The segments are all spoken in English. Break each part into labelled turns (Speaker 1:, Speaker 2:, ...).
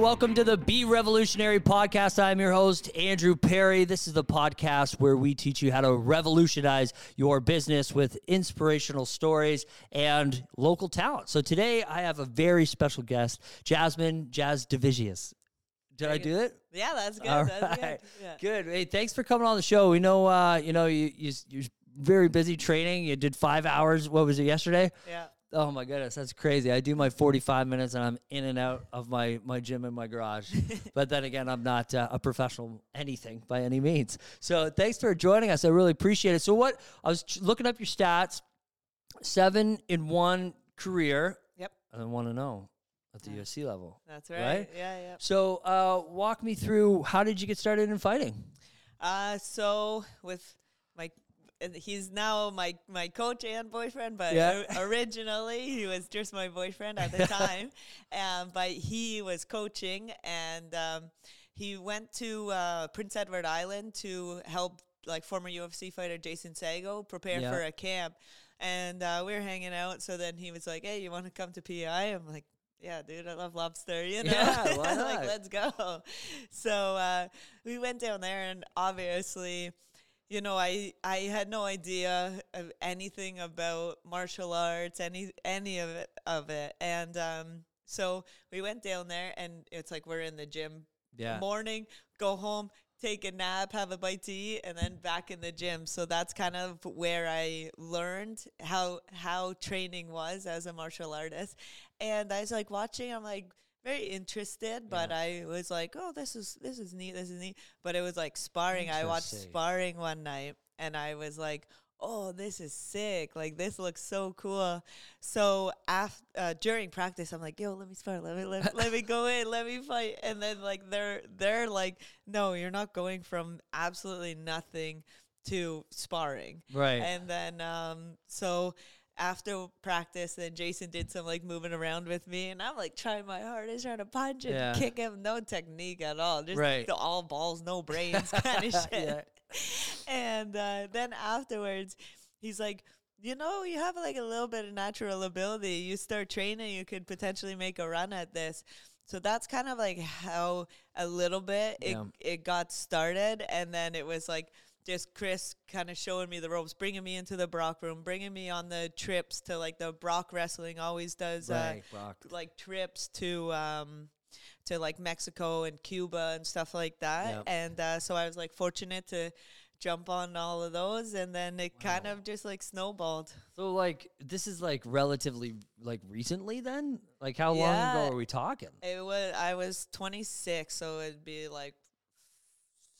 Speaker 1: Welcome to the Be Revolutionary podcast. I'm your host, Andrew Perry. This is the podcast where we teach you how to revolutionize your business with inspirational stories and local talent. So today I have a very special guest, Jasmine Jasudavicius. Did I do it?
Speaker 2: Yeah, that's good.
Speaker 1: All
Speaker 2: that's
Speaker 1: right.
Speaker 2: good. Yeah.
Speaker 1: Good. Hey, thanks for coming on the show. We know, uh, you know, you, you, you're very busy training. You did five hours. What was it yesterday?
Speaker 2: Yeah.
Speaker 1: Oh my goodness, that's crazy. I do my 45 minutes and I'm in and out of my, my gym in my garage. but then again, I'm not uh, a professional anything by any means. So thanks for joining us. I really appreciate it. So what I was ch- looking up your stats, seven in one career.
Speaker 2: Yep.
Speaker 1: I want to know at the UFC level.
Speaker 2: That's right.
Speaker 1: Right?
Speaker 2: Yeah, yeah.
Speaker 1: So uh, walk me through how did you get started in fighting?
Speaker 2: Uh, so with my, he's now my my coach and boyfriend, but
Speaker 1: Yeah.
Speaker 2: o- originally he was just my boyfriend at the time. Um, but he was coaching, and um, he went to uh, Prince Edward Island to help like former UFC fighter Jason Saggo prepare
Speaker 1: Yeah.
Speaker 2: for a camp. And uh, we were hanging out. So then he was like, "Hey, you want to come to PI?" I'm like. Yeah, dude, I love lobster. You know,
Speaker 1: Yeah,
Speaker 2: like let's go. So uh, we went down there, and obviously, you know, I I had no idea of anything about martial arts, any any of it of it, and um, so we went down there, and it's like we're in the gym
Speaker 1: Yeah.
Speaker 2: morning, go home, take a nap, have a bite to eat, and then back in the gym. So that's kind of where I learned how how training was as a martial artist. And I was like watching, I'm like very interested, but I was like, oh, this is this is neat, this is neat. But it was like sparring. I watched sparring one night, and I was like. Oh, this is sick! Like this looks so cool. So after uh, during practice, I'm like, "Yo, let me spar. Let me let, let me go in. Let me fight." And then like they're they're like, "No, you're not going from absolutely nothing to sparring."
Speaker 1: Right.
Speaker 2: And then um, so after practice, then Jason did some like moving around with me, and I'm like trying my hardest, trying to punch and
Speaker 1: Yeah.
Speaker 2: kick him. No technique at all, just
Speaker 1: Right.
Speaker 2: the all balls, no brains kind of shit.
Speaker 1: Yeah.
Speaker 2: And uh, then afterwards, he's like. You know, you have like a little bit of natural ability. You start training, you could potentially make a run at this. So that's kind of like how a little bit it,
Speaker 1: Yeah.
Speaker 2: it got started. And then it was like just Chris kind of showing me the ropes, bringing me into the Brock room, bringing me on the trips to like the Brock wrestling always does uh,
Speaker 1: Right, Brock.
Speaker 2: like trips to um to like Mexico and Cuba and stuff like that.
Speaker 1: Yep.
Speaker 2: And uh, so I was like fortunate to jump on all of those and then it kind of just like snowballed.
Speaker 1: So like this is like relatively like recently then? Like how long ago are we talking?
Speaker 2: It was I was 26, so it'd be like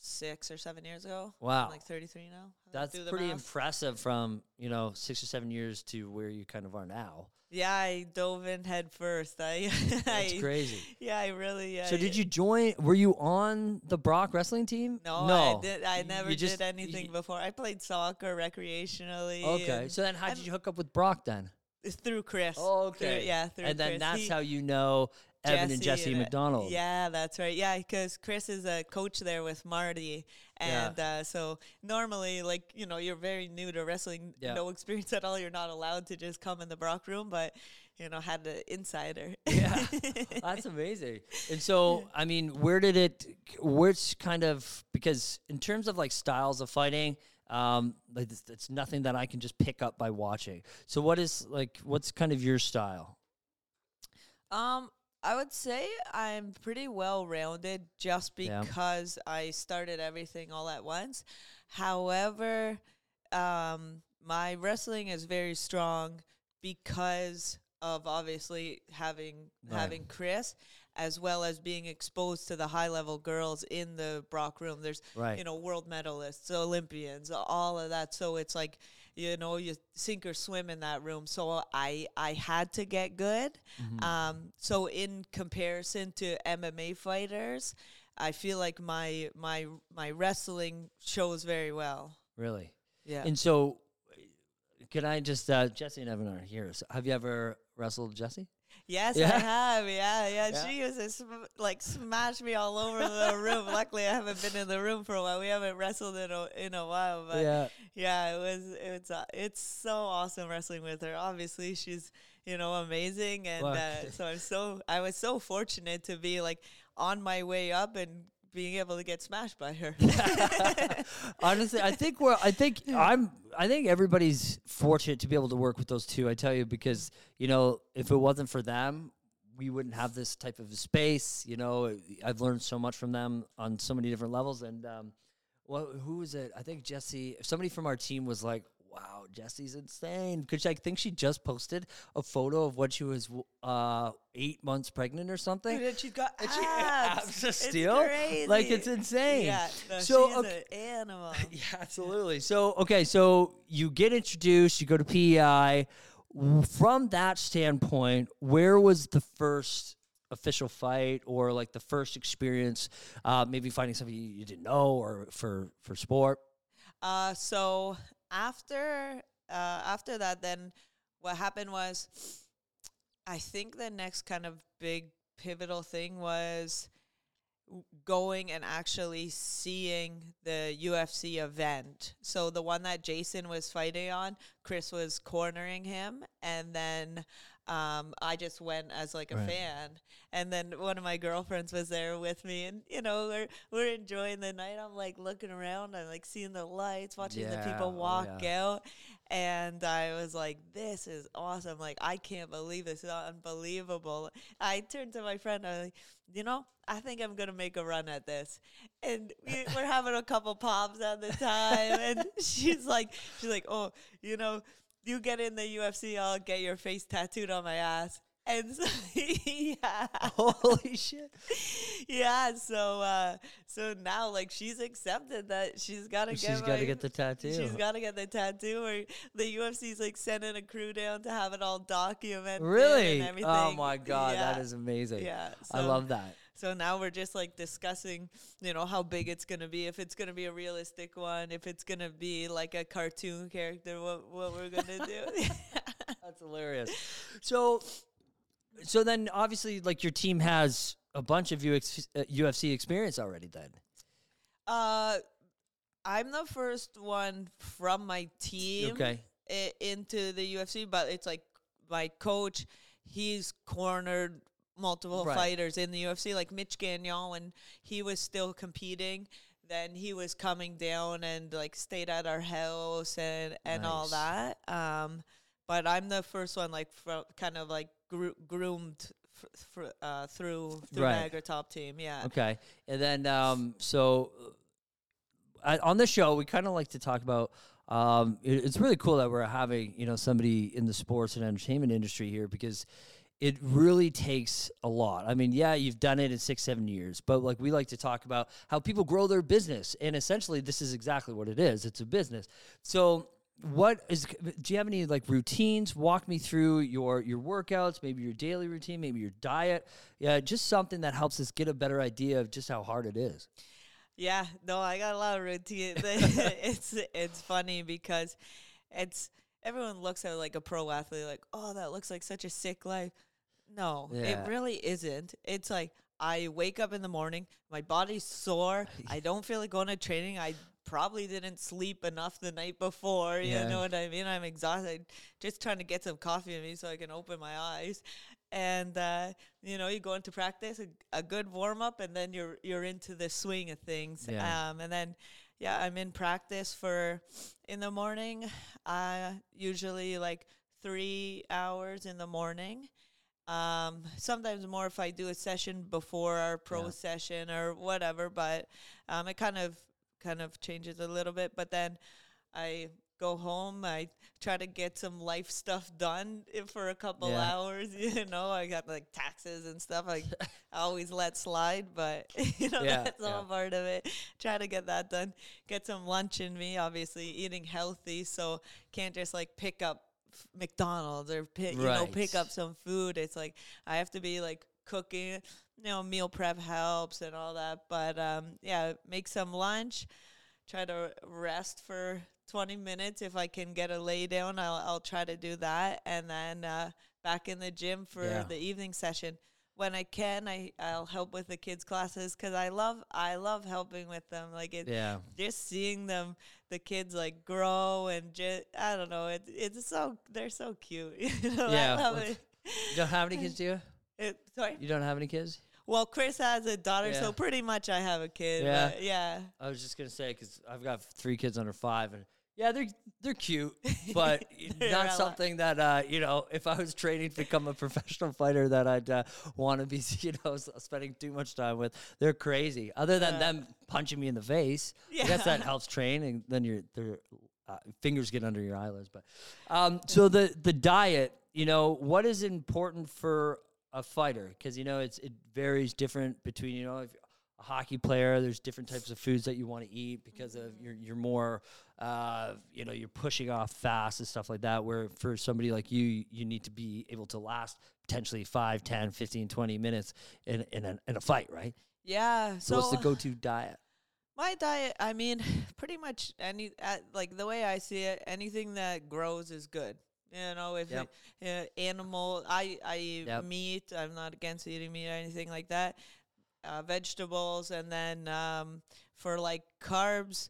Speaker 2: 6 or 7 years ago. I'm
Speaker 1: Wow.
Speaker 2: like 33 now.
Speaker 1: That's pretty
Speaker 2: math.
Speaker 1: impressive from, you know, 6 or 7 years to where you kind of are now.
Speaker 2: Yeah, I dove in head first. I,
Speaker 1: That's
Speaker 2: I
Speaker 1: crazy.
Speaker 2: Yeah, I really.
Speaker 1: So
Speaker 2: I-
Speaker 1: did you join were you on the Brock wrestling team?
Speaker 2: No,
Speaker 1: no.
Speaker 2: I did. I never
Speaker 1: just-
Speaker 2: did anything
Speaker 1: you-
Speaker 2: before. I played soccer recreationally.
Speaker 1: Okay. So then how did
Speaker 2: I'm-
Speaker 1: you hook up with Brock then?
Speaker 2: it's through Chris.
Speaker 1: Oh,
Speaker 2: Through-
Speaker 1: okay.
Speaker 2: yeah, through
Speaker 1: and then
Speaker 2: Chris.
Speaker 1: that's
Speaker 2: He-
Speaker 1: how you know Evan and Jesse
Speaker 2: and, uh,
Speaker 1: MacDonald.
Speaker 2: Yeah, that's right. Yeah, because Chris is a coach there with Marty,
Speaker 1: Yeah.
Speaker 2: and uh, so normally, like you know, you're very new to wrestling,
Speaker 1: Yeah.
Speaker 2: no experience at all. You're not allowed to just come in the Brock room, but you know, had the insider.
Speaker 1: Yeah. That's amazing. And so, I mean, where did it, which kind of, because in terms of like styles of fighting, um, like it's, it's nothing that I can just pick up by watching. So, what is like, what's kind of your style?
Speaker 2: Um, I would say I'm pretty well rounded just
Speaker 1: Yeah.
Speaker 2: because I started everything all at once. However, um, my wrestling is very strong because of obviously having
Speaker 1: Right.
Speaker 2: having Chris as well as being exposed to the high level girls in the Brock room. There's
Speaker 1: Right.
Speaker 2: you know world medalists, Olympians, all of that. So it's like you know you sink or swim in that room. So I I had to get good.
Speaker 1: Mm-hmm.
Speaker 2: Um, so in comparison to MMA fighters, I feel like my my my wrestling shows very well.
Speaker 1: Really?
Speaker 2: Yeah.
Speaker 1: And so, can I just, uh, Jesse and Evan are here. So have you ever wrestled Jesse?
Speaker 2: Yes,
Speaker 1: Yeah.
Speaker 2: I have. Yeah, yeah.
Speaker 1: Yeah.
Speaker 2: She used to sm- like smash me all over the room. Luckily, I haven't been in the room for a while. We haven't wrestled in a in a while, but
Speaker 1: yeah.
Speaker 2: yeah, it was it's uh, it's so awesome wrestling with her. Obviously, she's you know, amazing. And uh, so I'm so I was so fortunate to be like on my way up and being able to get smashed by her.
Speaker 1: Honestly, I think we're. I think I'm. I think everybody's fortunate to be able to work with those two. I tell you because you know if it wasn't for them, we wouldn't have this type of space. You know, I've learned so much from them on so many different levels. And um, well, who was it? I think Jesse. Somebody from our team was like. Wow, Jesse's insane. Because I think she just posted a photo of when she was uh, eight months pregnant or something.
Speaker 2: Dude, and she's got abs.
Speaker 1: she abs steal? Like, it's insane.
Speaker 2: Yeah, no,
Speaker 1: So,
Speaker 2: she's
Speaker 1: okay-
Speaker 2: an animal.
Speaker 1: Yeah, absolutely. So, okay, so you get introduced, you go to PEI. From that standpoint, where was the first official fight or like the first experience, uh, maybe finding somebody you you didn't know or for, for sport?
Speaker 2: Uh, so after uh, after that, then what happened was, I think the next kind of big pivotal thing was going and actually seeing the UFC event. So the one that Jason was fighting on, Chris was cornering him, and then um, I just went as like a
Speaker 1: Right.
Speaker 2: fan. And then one of my girlfriends was there with me, and you know we're we're enjoying the night. I'm like looking around, I'm like seeing the lights, watching the
Speaker 1: Yeah,
Speaker 2: people
Speaker 1: oh,
Speaker 2: walk
Speaker 1: yeah.
Speaker 2: out, and I was like, "This is awesome! Like I can't believe this is unbelievable." I turned to my friend, I was like, "You know, I think I'm gonna make a run at this," and we, we're having a couple pops at the time, and she's like, "She's like, oh, you know." You get in the UFC, I'll get your face tattooed on my ass. And so, yeah.
Speaker 1: Holy shit.
Speaker 2: yeah, so uh so now like she's accepted that she's gotta get
Speaker 1: She's got to get the tattoo.
Speaker 2: She's gotta get the tattoo or the UFC's like sending a crew down to have it all documented.
Speaker 1: really?
Speaker 2: And everything.
Speaker 1: Oh my God,
Speaker 2: Yeah.
Speaker 1: that is amazing.
Speaker 2: Yeah.
Speaker 1: I love that.
Speaker 2: So now we're just like discussing, you know, how big it's gonna be, if it's gonna be a realistic one, if it's gonna be like a cartoon character, what what we're gonna do.
Speaker 1: That's hilarious. So, so then obviously, like your team has a bunch of UX, uh, UFC experience already. Then,
Speaker 2: Uh, I'm the first one from my team
Speaker 1: okay,
Speaker 2: i- into the UFC, but it's like my coach, he's cornered multiple
Speaker 1: Right.
Speaker 2: fighters in the UFC, like Mitch Gagnon when he was still competing. Then he was coming down and like stayed at our house and and all that. Um, but I'm the first one like fro- kind of like gro- groomed f- fr- uh, through through
Speaker 1: Right.
Speaker 2: Niagara Top Team. Yeah.
Speaker 1: okay, and then um, so uh, on the show we kind of like to talk about. Um, it- it's really cool that we're having you know somebody in the sports and entertainment industry here because it really takes a lot. I mean, yeah, you've done it in six, seven years, but like we like to talk about how people grow their business. And essentially, this is exactly what it is it's a business. So, what is do you have any like routines walk me through your your workouts maybe your daily routine maybe your diet yeah just something that helps us get a better idea of just how hard it is
Speaker 2: Yeah, no, I got a lot of routine. it's it's funny because it's everyone looks at like a pro athlete like, oh, that looks like such a sick life. No,
Speaker 1: Yeah.
Speaker 2: it really isn't. It's like I wake up in the morning, my body's sore. I don't feel like going to training. I probably didn't sleep enough the night before.
Speaker 1: Yeah.
Speaker 2: You know what I mean? I'm exhausted. Just trying to get some coffee in me so I can open my eyes. And uh, you know, you go into practice, a, a good warm up, and then you're you're into the swing of things.
Speaker 1: Yeah.
Speaker 2: Um, and then yeah, I'm in practice for in the morning. Uh, usually like three hours in the morning. Um, sometimes more if I do a session before our pro
Speaker 1: Yeah.
Speaker 2: session or whatever, but um, it kind of kind of changes a little bit. But then I go home. I try to get some life stuff done for a couple
Speaker 1: Yeah.
Speaker 2: hours. You know, I got like taxes and stuff. I, I always let slide, but you know
Speaker 1: Yeah,
Speaker 2: that's all
Speaker 1: yeah.
Speaker 2: part of it. Try to get that done. Get some lunch in me. Obviously, eating healthy, so can't just like pick up f- McDonald's or pick you know pick up some food. It's like I have to be like cooking. You know, meal prep helps and all that. But um, yeah, make some lunch. Try to rest for 20 minutes if I can get a lay down. I'll I'll try to do that, and then uh, back in the gym for
Speaker 1: Yeah.
Speaker 2: the evening session. When I can, I I'll help with the kids classes because I love I love helping with them. Like it,
Speaker 1: Yeah.
Speaker 2: just seeing them, the kids like grow and just I don't know. It, it's so they're so cute. you know,
Speaker 1: Yeah,
Speaker 2: I love it.
Speaker 1: You don't have any kids, do you?
Speaker 2: it. Sorry.
Speaker 1: You don't have any kids?
Speaker 2: Well, Chris has a daughter,
Speaker 1: Yeah.
Speaker 2: so pretty much I have a kid.
Speaker 1: Yeah.
Speaker 2: yeah.
Speaker 1: I was just gonna say because I've got three kids under five, and yeah, they're they're cute, but not something that uh, you know. If I was training to become a professional fighter, that I'd uh, want to be, you know, spending too much time with. They're crazy. Other than
Speaker 2: Yeah.
Speaker 1: them punching me in the face, I guess that helps train, and then your their uh, fingers get under your eyelids. But um, so the the diet, you know, what is important for a fighter? Because you know, it's it varies different between you know if a hockey player. There's different types of foods that you want to eat because of you're you're more uh, you know you're pushing off fast and stuff like that. Where for somebody like you, you need to be able to last potentially 5, 10, 15, 20 minutes in in a, in a fight, right?
Speaker 2: Yeah.
Speaker 1: So, what's the go-to diet?
Speaker 2: My diet, I mean, pretty much any uh, like the way I see it, anything that grows is good. You know, if
Speaker 1: Yep.
Speaker 2: it, uh, animal, I I eat
Speaker 1: Yep.
Speaker 2: meat. I'm not against eating meat or anything like that. Uh, vegetables, and then um, for like carbs,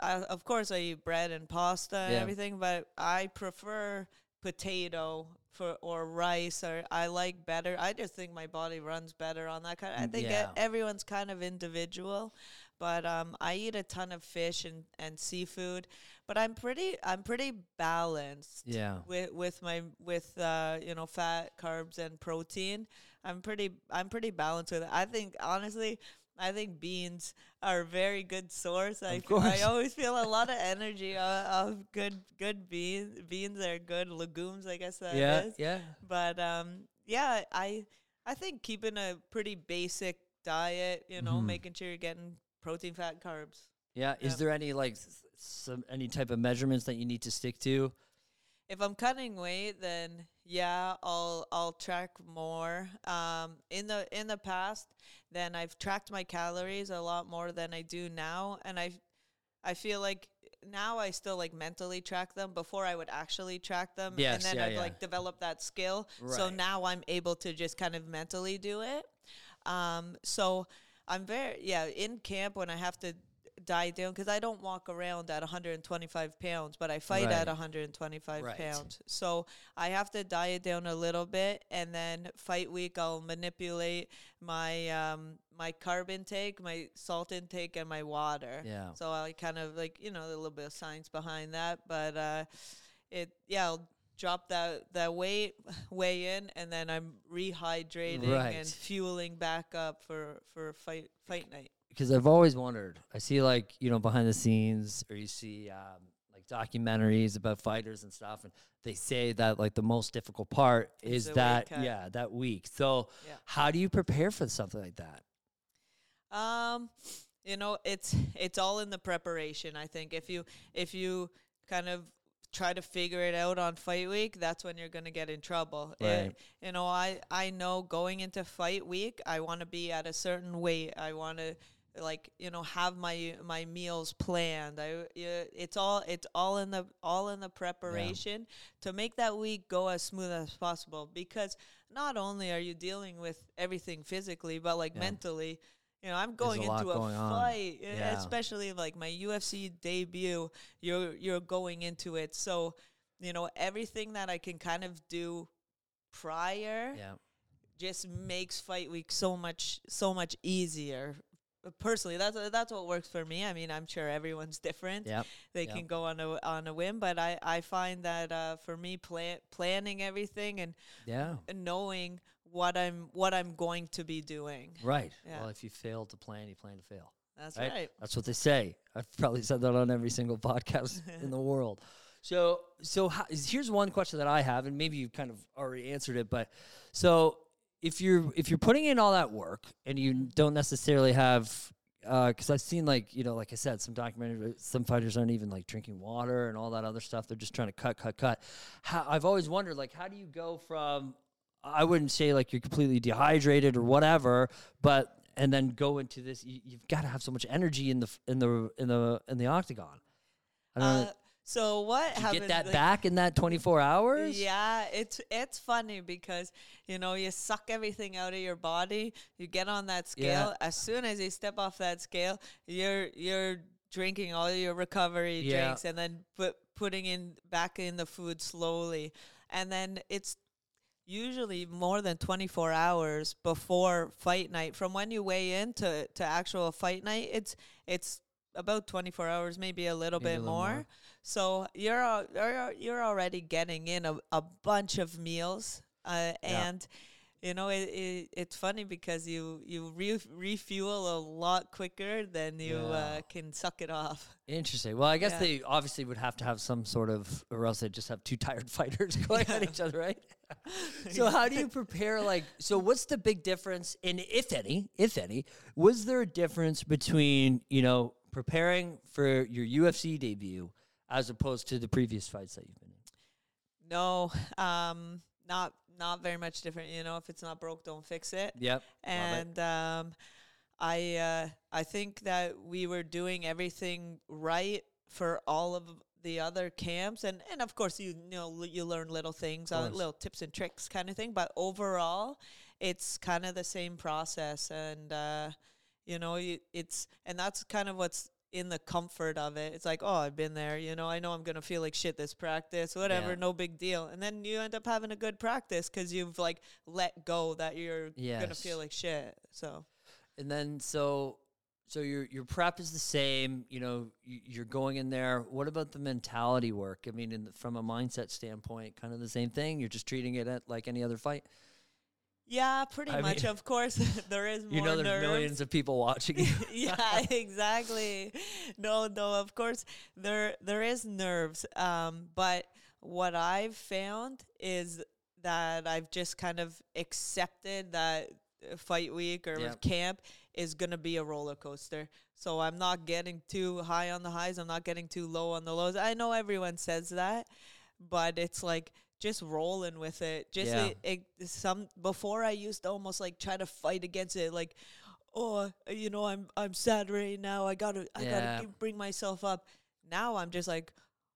Speaker 2: uh, of course I eat bread and pasta and
Speaker 1: Yeah.
Speaker 2: everything, but I prefer potato for or rice or I like better. I just think my body runs better on that kind. Of, I
Speaker 1: Mm,
Speaker 2: think
Speaker 1: yeah.
Speaker 2: everyone's kind of individual, but um, I eat a ton of fish and, and seafood. But I'm pretty I'm pretty balanced
Speaker 1: Yeah.
Speaker 2: with with my with uh, you know fat, carbs, and protein. I'm pretty I'm pretty balanced with it. I think honestly. I think beans are a very good source. I,
Speaker 1: Of
Speaker 2: f- I
Speaker 1: course.
Speaker 2: always feel a lot of energy uh, of good good beans. Beans are good legumes, I guess that
Speaker 1: yeah,
Speaker 2: is.
Speaker 1: yeah.
Speaker 2: But um, yeah, I I think keeping a pretty basic diet, you know,
Speaker 1: Mhm.
Speaker 2: making sure you're getting protein, fat, carbs.
Speaker 1: Yeah. Is there any like some any type of measurements that you need to stick to?
Speaker 2: If I'm cutting weight, then yeah, I'll I'll track more. Um, in the in the past, then I've tracked my calories a lot more than I do now, and I I feel like now I still like mentally track them. Before I would actually track them,
Speaker 1: Yes,
Speaker 2: and then
Speaker 1: yeah,
Speaker 2: I'd
Speaker 1: yeah.
Speaker 2: like develop that skill. So now I'm able to just kind of mentally do it. Um, so I'm very yeah in camp when I have to diet down because I don't walk around at 125 pounds, but I fight
Speaker 1: Right.
Speaker 2: at 125
Speaker 1: Right.
Speaker 2: pounds. So I have to diet down a little bit, and then fight week I'll manipulate my um my carb intake, my salt intake, and my water.
Speaker 1: Yeah.
Speaker 2: So I kind of like you know a little bit of science behind that, but uh, it yeah. I'll Drop that, that weight, weigh in, and then I'm rehydrating
Speaker 1: Right.
Speaker 2: and fueling back up for, for fight fight night.
Speaker 1: Because I've always wondered. I see like you know behind the scenes, or you see um, like documentaries about fighters and stuff, and they say that like the most difficult part
Speaker 2: Is
Speaker 1: is
Speaker 2: the weight
Speaker 1: that yeah that week. So
Speaker 2: Yeah.
Speaker 1: how do you prepare for something like that?
Speaker 2: Um, you know, it's it's all in the preparation. I think if you if you kind of try to figure it out on fight week, that's when you're gonna get in trouble. It-
Speaker 1: Right.
Speaker 2: you know, I I know going into fight week, I want to be at a certain weight. I want to like you know have my my meals planned. I it's all it's all in the all in the preparation to make that week go as smooth as possible. Because not only are you dealing with everything physically, but like
Speaker 1: Yeah.
Speaker 2: mentally. You know, I'm going
Speaker 1: a
Speaker 2: into a
Speaker 1: going
Speaker 2: fight,
Speaker 1: Yeah.
Speaker 2: especially like my UFC debut. You're you're going into it, so you know everything that I can kind of do prior
Speaker 1: Yeah.
Speaker 2: just makes fight week so much so much easier. Uh, Personally, that's that's what works for me. I mean, I'm sure everyone's different.
Speaker 1: Yeah.
Speaker 2: They
Speaker 1: yeah.
Speaker 2: can go on a on a whim, but I I find that uh, for me, plan, planning everything and
Speaker 1: Yeah.
Speaker 2: knowing what I'm what I'm going to be doing.
Speaker 1: Right.
Speaker 2: Yeah.
Speaker 1: Well, if you fail to plan, you plan to fail.
Speaker 2: That's
Speaker 1: Right?
Speaker 2: right.
Speaker 1: That's what they say. I've probably said that on every single podcast in the world. So, so how, here's one question that I have, and maybe you've kind of already answered it, but so if you're if you're putting in all that work and you mm-hmm. don't necessarily have uh, because I've seen like you know like I said some documentaries uh, some fighters aren't even like drinking water and all that other stuff. They're just trying to cut cut cut. How, I've always wondered like how do you go from I wouldn't say like you're completely dehydrated or whatever but and then go into this you, you've got to have so much energy in the in the in the in the octagon. I don't
Speaker 2: Uh,
Speaker 1: know.
Speaker 2: So what
Speaker 1: Did you get that
Speaker 2: like-
Speaker 1: back in that 24 hours?
Speaker 2: Yeah, it's it's funny because you know you suck everything out of your body. You get on that scale. As soon as you step off that scale, you're you're drinking all your recovery
Speaker 1: Yeah.
Speaker 2: drinks and then put putting in back in the food slowly, and then it's usually more than 24 hours before fight night from when you weigh in to, to actual fight night it's it's about 24 hours maybe a little
Speaker 1: Maybe a
Speaker 2: bit
Speaker 1: little
Speaker 2: more.
Speaker 1: more.
Speaker 2: So you're al- you're you're already getting in a, a bunch of meals uh,
Speaker 1: Yeah.
Speaker 2: and you know it, it it's funny because you you re- refuel a lot quicker than you
Speaker 1: Yeah.
Speaker 2: uh, can suck it off
Speaker 1: Interesting. Well, I guess
Speaker 2: Yeah.
Speaker 1: they obviously would have to have some sort of, or else they just have two tired fighters going at each other, right? so, how do you prepare? Like, so what's the big difference, and if any, if any, was there a difference between you know preparing for your UFC debut as opposed to the previous fights that you've been in?
Speaker 2: no um not not very much different you know if it's not broke don't fix it
Speaker 1: Yep.
Speaker 2: and um, I uh, I think that we were doing everything right for all of the other camps, and and of course you, know you learn little things, uh, little tips and tricks kind of thing. But overall, it's kind of the same process, and uh, you know you, it's and that's kind of what's in the comfort of it. It's like, oh, I've been there. You know, I know I'm gonna feel like shit this practice, whatever,
Speaker 1: Yeah.
Speaker 2: no big deal. And then you end up having a good practice because you've like let go that you're gonna feel like shit. So
Speaker 1: And then so so your your prep is the same. You know, you're going in there. What about the mentality work? I mean, in the, from a mindset standpoint, kind of the same thing. You're just treating it at like any other fight.
Speaker 2: Yeah, pretty
Speaker 1: I
Speaker 2: much.
Speaker 1: mean-
Speaker 2: of course, there is more
Speaker 1: You know, there's
Speaker 2: nerves.
Speaker 1: millions of people watching you.
Speaker 2: yeah, exactly. No, no, of course there there is nerves. Um, but what I've found is that I've just kind of accepted that fight week or
Speaker 1: Yep.
Speaker 2: camp is gonna be a roller coaster. So I'm not getting too high on the highs. I'm not getting too low on the lows. I know everyone says that, but it's like just rolling with it. Just
Speaker 1: Yeah.
Speaker 2: it, it, some before I used to almost like try to fight against it, like oh, you know, I'm I'm sad right now. I gotta I
Speaker 1: Yeah.
Speaker 2: gotta bring myself up. Now I'm just like,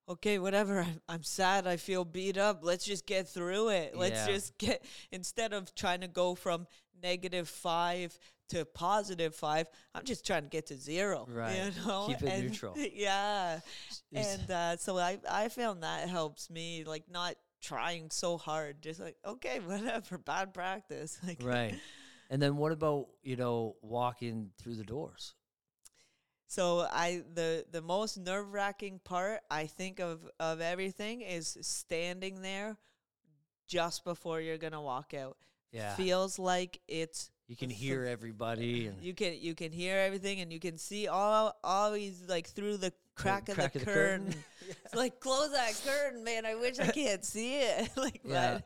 Speaker 2: okay, whatever. I'm, I'm sad. I feel beat up. Let's just get through it. Let's
Speaker 1: Yeah.
Speaker 2: just get instead of trying to go from negative five to positive five. I'm just trying to get to zero.
Speaker 1: Right.
Speaker 2: You know,
Speaker 1: Keep it
Speaker 2: And-
Speaker 1: neutral.
Speaker 2: Yeah,
Speaker 1: Is-
Speaker 2: and uh, so I I found that helps me like not trying so hard. Just like okay, whatever. Bad practice. Like
Speaker 1: right. And then what about you know walking through the doors?
Speaker 2: So I the the most nerve wracking part I think of of everything is standing there just before you're gonna walk out.
Speaker 1: Yeah.
Speaker 2: Feels like it's
Speaker 1: You can hear everybody and
Speaker 2: you can you can hear everything and you can see all always like through the crack, of,
Speaker 1: crack
Speaker 2: the
Speaker 1: of the
Speaker 2: curtain.
Speaker 1: curtain.
Speaker 2: It's like close that curtain, man. I wish I can't see it. like
Speaker 1: Yeah.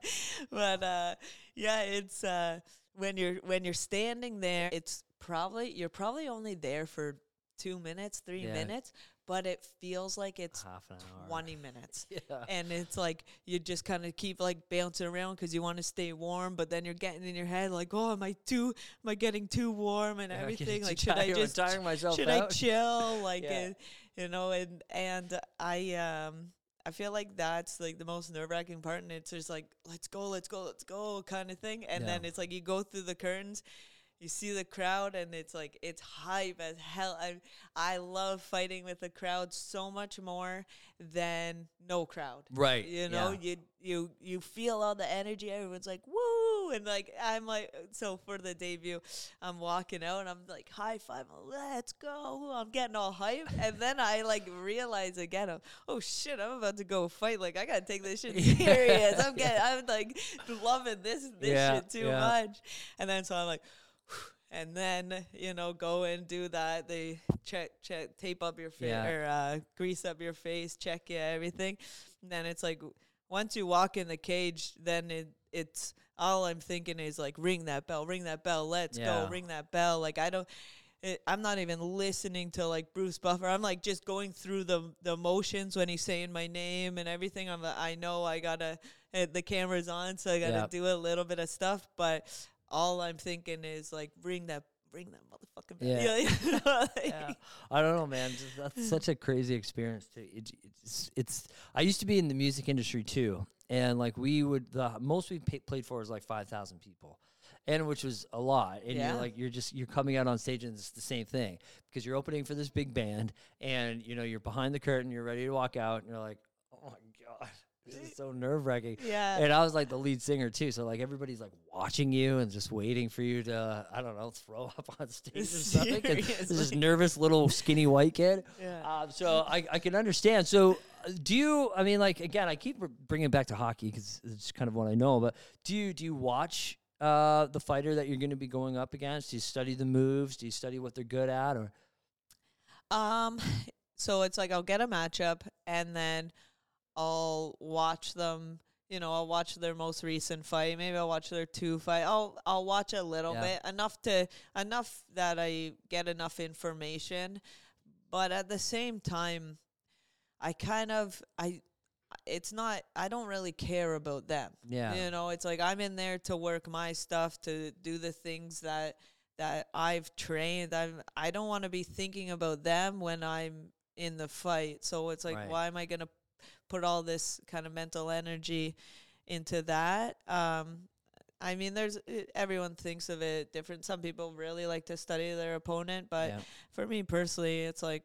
Speaker 2: but but uh yeah, it's uh when you're when you're standing there, it's probably you're probably only there for two minutes, three
Speaker 1: Yeah.
Speaker 2: minutes, but it feels like it's
Speaker 1: half an hour.
Speaker 2: twenty minutes.
Speaker 1: Yeah.
Speaker 2: And it's like you just kind of keep like bouncing around because you want to stay warm, but then you're getting in your head like, oh, am I too, am I getting too warm and
Speaker 1: Yeah,
Speaker 2: everything? Like, should I just
Speaker 1: tiring myself
Speaker 2: should I chill? Like,
Speaker 1: Yeah.
Speaker 2: uh, you know, and and I um I feel like that's like the most nerve wracking part, and it's just like let's go, let's go, let's go kind of thing, and then it's like you go through the curtains. You see the crowd, and it's like it's hype as hell. I I love fighting with the crowd so much more than no crowd.
Speaker 1: Right.
Speaker 2: You know,
Speaker 1: yeah.
Speaker 2: you you you feel all the energy. Everyone's like woo, and like I'm like so for the debut, I'm walking out and I'm like high five, let's go. I'm getting all hype, and then I like realize again, I'm, oh shit, I'm about to go fight. Like I gotta take this shit serious. I'm getting, I'm like loving this this
Speaker 1: Yeah,
Speaker 2: shit too
Speaker 1: yeah.
Speaker 2: much, and then so I'm like. And then you know, go and do that. They check, check, tape up your face
Speaker 1: Yeah.
Speaker 2: or uh, grease up your face, check yeah, everything. And then it's like once you walk in the cage, then it it's all I'm thinking is like ring that bell, ring that bell, let's
Speaker 1: Yeah.
Speaker 2: go, ring that bell. Like I don't. It, I'm not even listening to like Bruce Buffer. I'm like just going through the the motions when he's saying my name and everything. I'm like, I know I gotta. Uh, the camera's on, so I gotta
Speaker 1: Yep.
Speaker 2: do a little bit of stuff. But all I'm thinking is like ring that ring that motherfucking
Speaker 1: Yeah.
Speaker 2: yeah. you know, like-
Speaker 1: yeah. I don't know, man. Just- That's such a crazy experience. To it, it's, it's. I used to be in the music industry too, and like we would the most we pa played for was like five thousand people, and which was a lot. And
Speaker 2: Yeah.
Speaker 1: you're like you're just you're coming out on stage and it's the same thing because you're opening for this big band, and you know you're behind the curtain, you're ready to walk out, and you're like, oh my god, this is so nerve wracking.
Speaker 2: yeah.
Speaker 1: And I was like the lead singer too, so like everybody's like watching you and just waiting for you to, I don't know, throw up on stage or something. This
Speaker 2: Seriously.
Speaker 1: nervous little skinny white kid.
Speaker 2: yeah.
Speaker 1: Um, so I, I can understand. So do you? I mean, like again, I keep bringing it back to hockey because it's kind of what I know. But do you do you watch uh, the fighter that you're going to be going up against? Do you study the moves? Do you study what they're good at? Or
Speaker 2: Um, so it's like I'll get a matchup and then I'll watch them. You know, I'll watch their most recent fight. Maybe I'll watch their two fight. I'll I'll watch a little
Speaker 1: Yeah.
Speaker 2: bit enough to enough that I get enough information, but at the same time, I kind of I. It's not. I don't really care about them.
Speaker 1: yeah,
Speaker 2: You know, it's like I'm in there to work my stuff, to do the things that that I've trained. I'm I don't want to be thinking about them when I'm in the fight. So it's like
Speaker 1: Right.
Speaker 2: why am I going to put all this kind of mental energy into that? Um I mean there's everyone thinks of it different. Some people really like to study their opponent, but
Speaker 1: yeah.
Speaker 2: for me personally, it's like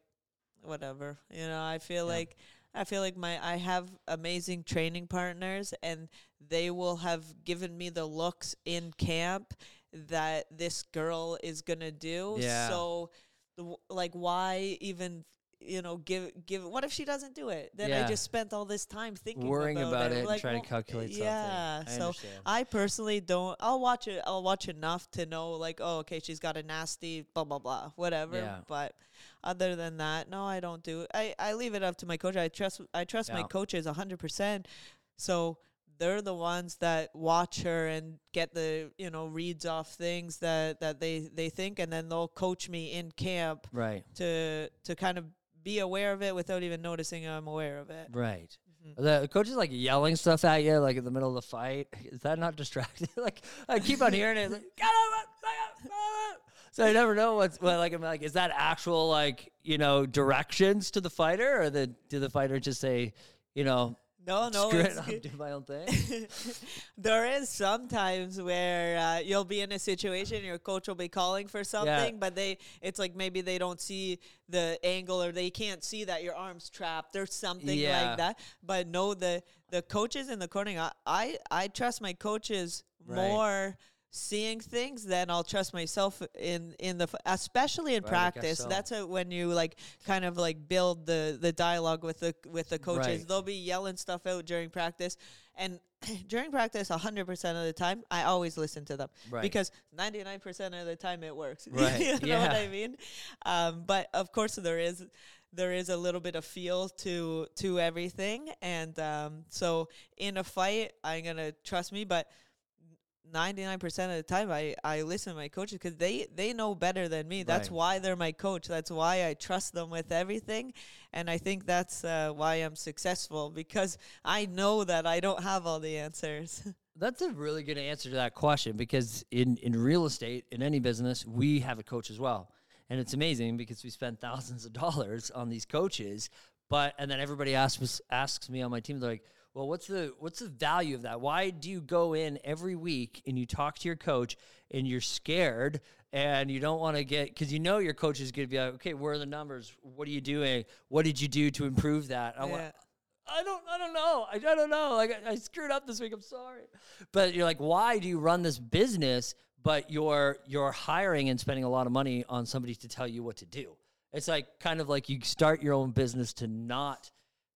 Speaker 2: whatever. You know, I feel
Speaker 1: Yeah.
Speaker 2: like I feel like my I have amazing training partners and they will have given me the looks in camp that this girl is going to do.
Speaker 1: Yeah.
Speaker 2: So like why even you know give give what if she doesn't do it? Then
Speaker 1: Yeah.
Speaker 2: I just spent all this time thinking
Speaker 1: worrying about, it, and
Speaker 2: Like,
Speaker 1: trying
Speaker 2: well,
Speaker 1: to calculate something.
Speaker 2: Yeah.
Speaker 1: I
Speaker 2: so
Speaker 1: understand.
Speaker 2: I personally don't. I'll watch it. I'll watch enough to know, like, oh, okay, she's got a nasty blah blah blah, whatever.
Speaker 1: Yeah.
Speaker 2: But other than that, no, I don't do. I I leave it up to my coach. I trust. I trust my
Speaker 1: Yeah.
Speaker 2: coaches a hundred percent. So they're the ones that watch her and get the you know reads off things that that they they think, and then they'll coach me in camp
Speaker 1: right,
Speaker 2: to to kind of be aware of it without even noticing I'm aware of it.
Speaker 1: right.
Speaker 2: Mhm.
Speaker 1: The coach is like yelling stuff at you, like in the middle of the fight. Is that not distracting? like I keep on hearing it. Like, "Get up, get up, get up." so I never know what's what. Like I'm like, is that actual like you know directions to the fighter, or the do the fighter just say, you know,
Speaker 2: No, no,
Speaker 1: screw it,
Speaker 2: it's
Speaker 1: I'll
Speaker 2: good.
Speaker 1: do my own thing?
Speaker 2: there is sometimes where uh, you'll be in a situation your coach will be calling for something but they it's like maybe they don't see the angle or they can't see that your arm's trapped or something
Speaker 1: Yeah.
Speaker 2: like that but no the the coaches in the corner I I, I trust my coaches
Speaker 1: Right.
Speaker 2: more seeing things then I'll trust myself in in the f- especially in
Speaker 1: Right,
Speaker 2: practice
Speaker 1: so.
Speaker 2: that's a, when you like kind of like build the the dialogue with the with the coaches
Speaker 1: Right.
Speaker 2: they'll be yelling stuff out during practice and during practice 100% of the time I always listen to them
Speaker 1: Right.
Speaker 2: because 99% of the time it works
Speaker 1: Right,
Speaker 2: you know what. I mean um, but of course there is there is a little bit of feel to to everything and um, so in a fight I'm gonna trust me but 99% of the time I, I listen to my coaches because they, they know better than me. That's why they're my coach. That's why I trust them with everything. And I think that's uh, why I'm successful because I know that I don't have all the answers.
Speaker 1: That's a really good answer to that question because in, in real estate, in any business, we have a coach as well. And it's amazing because we spend thousands of dollars on these coaches. But and then everybody asks asks me on my team, they're like, well, what's the what's the value of that? Why do you go in every week and you talk to your coach and you're scared and you don't want to get because you know your coach is going to be like, okay, where are the numbers? What are you doing? What did you do to improve that? I want,
Speaker 2: Yeah.
Speaker 1: I don't I don't know. I, I don't know. Like I, I screwed up this week. I'm sorry. But you're like, why do you run this business? But you're you're hiring and spending a lot of money on somebody to tell you what to do. It's like kind of like you start your own business to not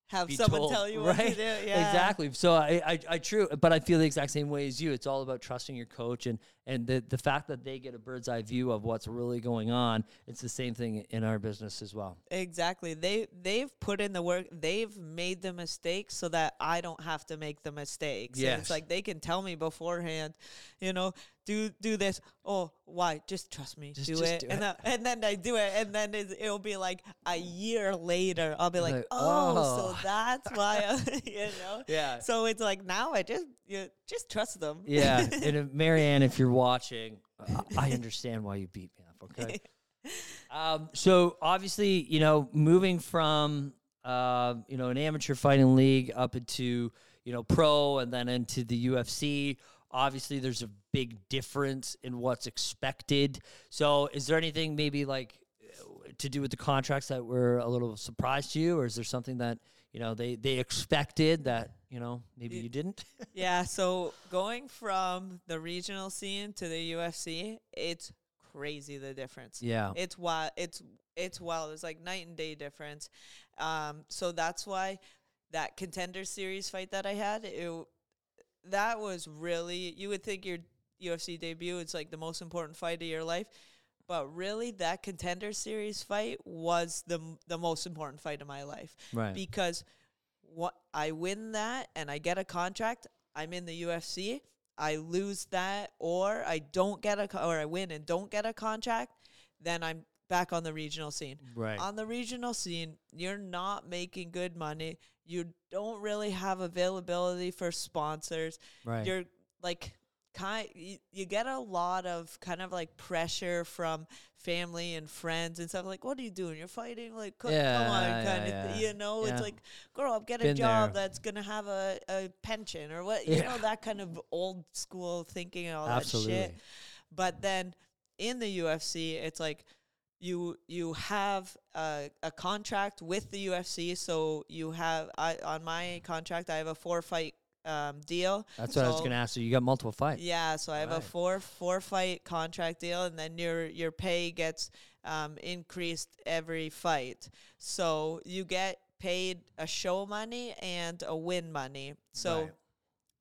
Speaker 2: have
Speaker 1: be
Speaker 2: someone
Speaker 1: told,
Speaker 2: tell you
Speaker 1: right?
Speaker 2: what to do. Yeah.
Speaker 1: Exactly. So I, I, I true, but I feel the exact same way as you. It's all about trusting your coach and and the the fact that they get a bird's eye view of what's really going on. It's the same thing in our business as well.
Speaker 2: Exactly. They they've put in the work. They've made the mistakes so that I don't have to make the mistakes. And it's like they can tell me beforehand, you know, do do this. Oh, why? Just trust me.
Speaker 1: Just-
Speaker 2: do
Speaker 1: just
Speaker 2: it.
Speaker 1: do
Speaker 2: and
Speaker 1: it.
Speaker 2: Then, and then I do it, and then it's, it'll be like a year later. I'll be like,
Speaker 1: Like,
Speaker 2: oh,
Speaker 1: oh."
Speaker 2: so that's why. You know.
Speaker 1: Yeah.
Speaker 2: So it's like now I just you just trust them.
Speaker 1: Yeah, and Marianne, if you're watching, uh, I understand why you beat me up. Okay. um, so obviously, you know, moving from uh, you know an amateur fighting league up into you know pro and then into the UFC. Obviously, there's a big difference in what's expected. So, is there anything maybe like to do with the contracts that were a little surprised to you, or is there something that you know they they expected that you know maybe you didn't?
Speaker 2: yeah. So going from the regional scene to the UFC, it's crazy the difference.
Speaker 1: yeah.
Speaker 2: It's wild. It's it's wild. It's like night and day difference. Um, so that's why that contender series fight that I had, it that was really you would think your UFC debut it's like the most important fight of your life, but really that contender series fight was the the most important fight of my life
Speaker 1: right.
Speaker 2: because what I win that and I get a contract, I'm in the UFC. I lose that or I don't get a co- or I win and don't get a contract, then I'm back on the regional scene.
Speaker 1: right.
Speaker 2: On the regional scene, you're not making good money. You don't really have availability for sponsors.
Speaker 1: right.
Speaker 2: You're like kind you, you get a lot of kind of like pressure from family and friends and stuff like what are you doing you're fighting like co-
Speaker 1: Yeah,
Speaker 2: come on
Speaker 1: yeah,
Speaker 2: kind of
Speaker 1: yeah.
Speaker 2: th- you know it's like grow up get a job
Speaker 1: there.
Speaker 2: that's gonna have a, a pension or what you know that kind of old school thinking and all
Speaker 1: Absolutely.
Speaker 2: that shit but then in the UFC it's like you you have a, a contract with the UFC so you have I on my contract I have a four fight um, deal
Speaker 1: That's what I was going to ask. So you got multiple fights.
Speaker 2: yeah, so I have a four four fight contract deal, and then your your pay gets um, increased every fight. So you get paid a show money and a win money. So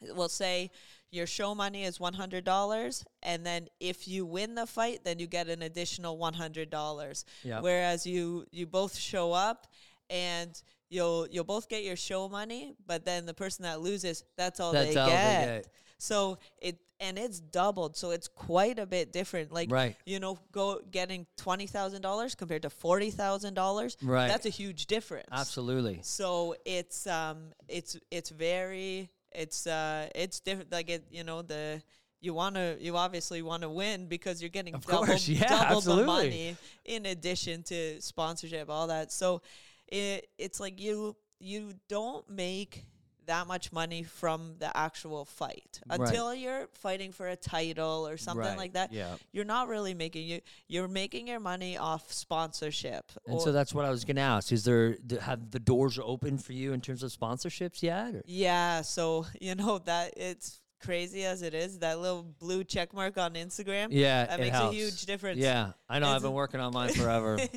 Speaker 2: we'll say your show money is one hundred dollars, and then if you win the fight, then you get an additional one hundred dollars.
Speaker 1: Yeah.
Speaker 2: Whereas you you both show up and you'll you'll both get your show money, but then the person that loses, that's all
Speaker 1: That's
Speaker 2: they
Speaker 1: all they
Speaker 2: get.
Speaker 1: get.
Speaker 2: So it and it's doubled, so it's quite a bit different. Like
Speaker 1: Right.
Speaker 2: you know, go getting twenty thousand dollars compared to forty thousand dollars.
Speaker 1: Right.
Speaker 2: That's a huge difference.
Speaker 1: Absolutely.
Speaker 2: So it's um it's it's very it's uh it's different like it you know the you want to you obviously want to win because you're getting
Speaker 1: Of
Speaker 2: double,
Speaker 1: course, yeah,
Speaker 2: double the
Speaker 1: absolutely.
Speaker 2: money in addition to sponsorship all that so it it's like you you don't make that much money from the actual fight
Speaker 1: Right.
Speaker 2: until you're fighting for a title or something
Speaker 1: Right,
Speaker 2: like that
Speaker 1: yeah.
Speaker 2: you're not really making you you're making your money off sponsorship
Speaker 1: And so that's what I was going to ask. Is there th- have the doors open for you in terms of sponsorships yet? Or?
Speaker 2: Yeah, so you know that it's crazy as it is, that little blue check mark on Instagram.
Speaker 1: Yeah,
Speaker 2: that makes
Speaker 1: helps.
Speaker 2: a huge difference.
Speaker 1: Yeah, I know. I've been working on mine forever.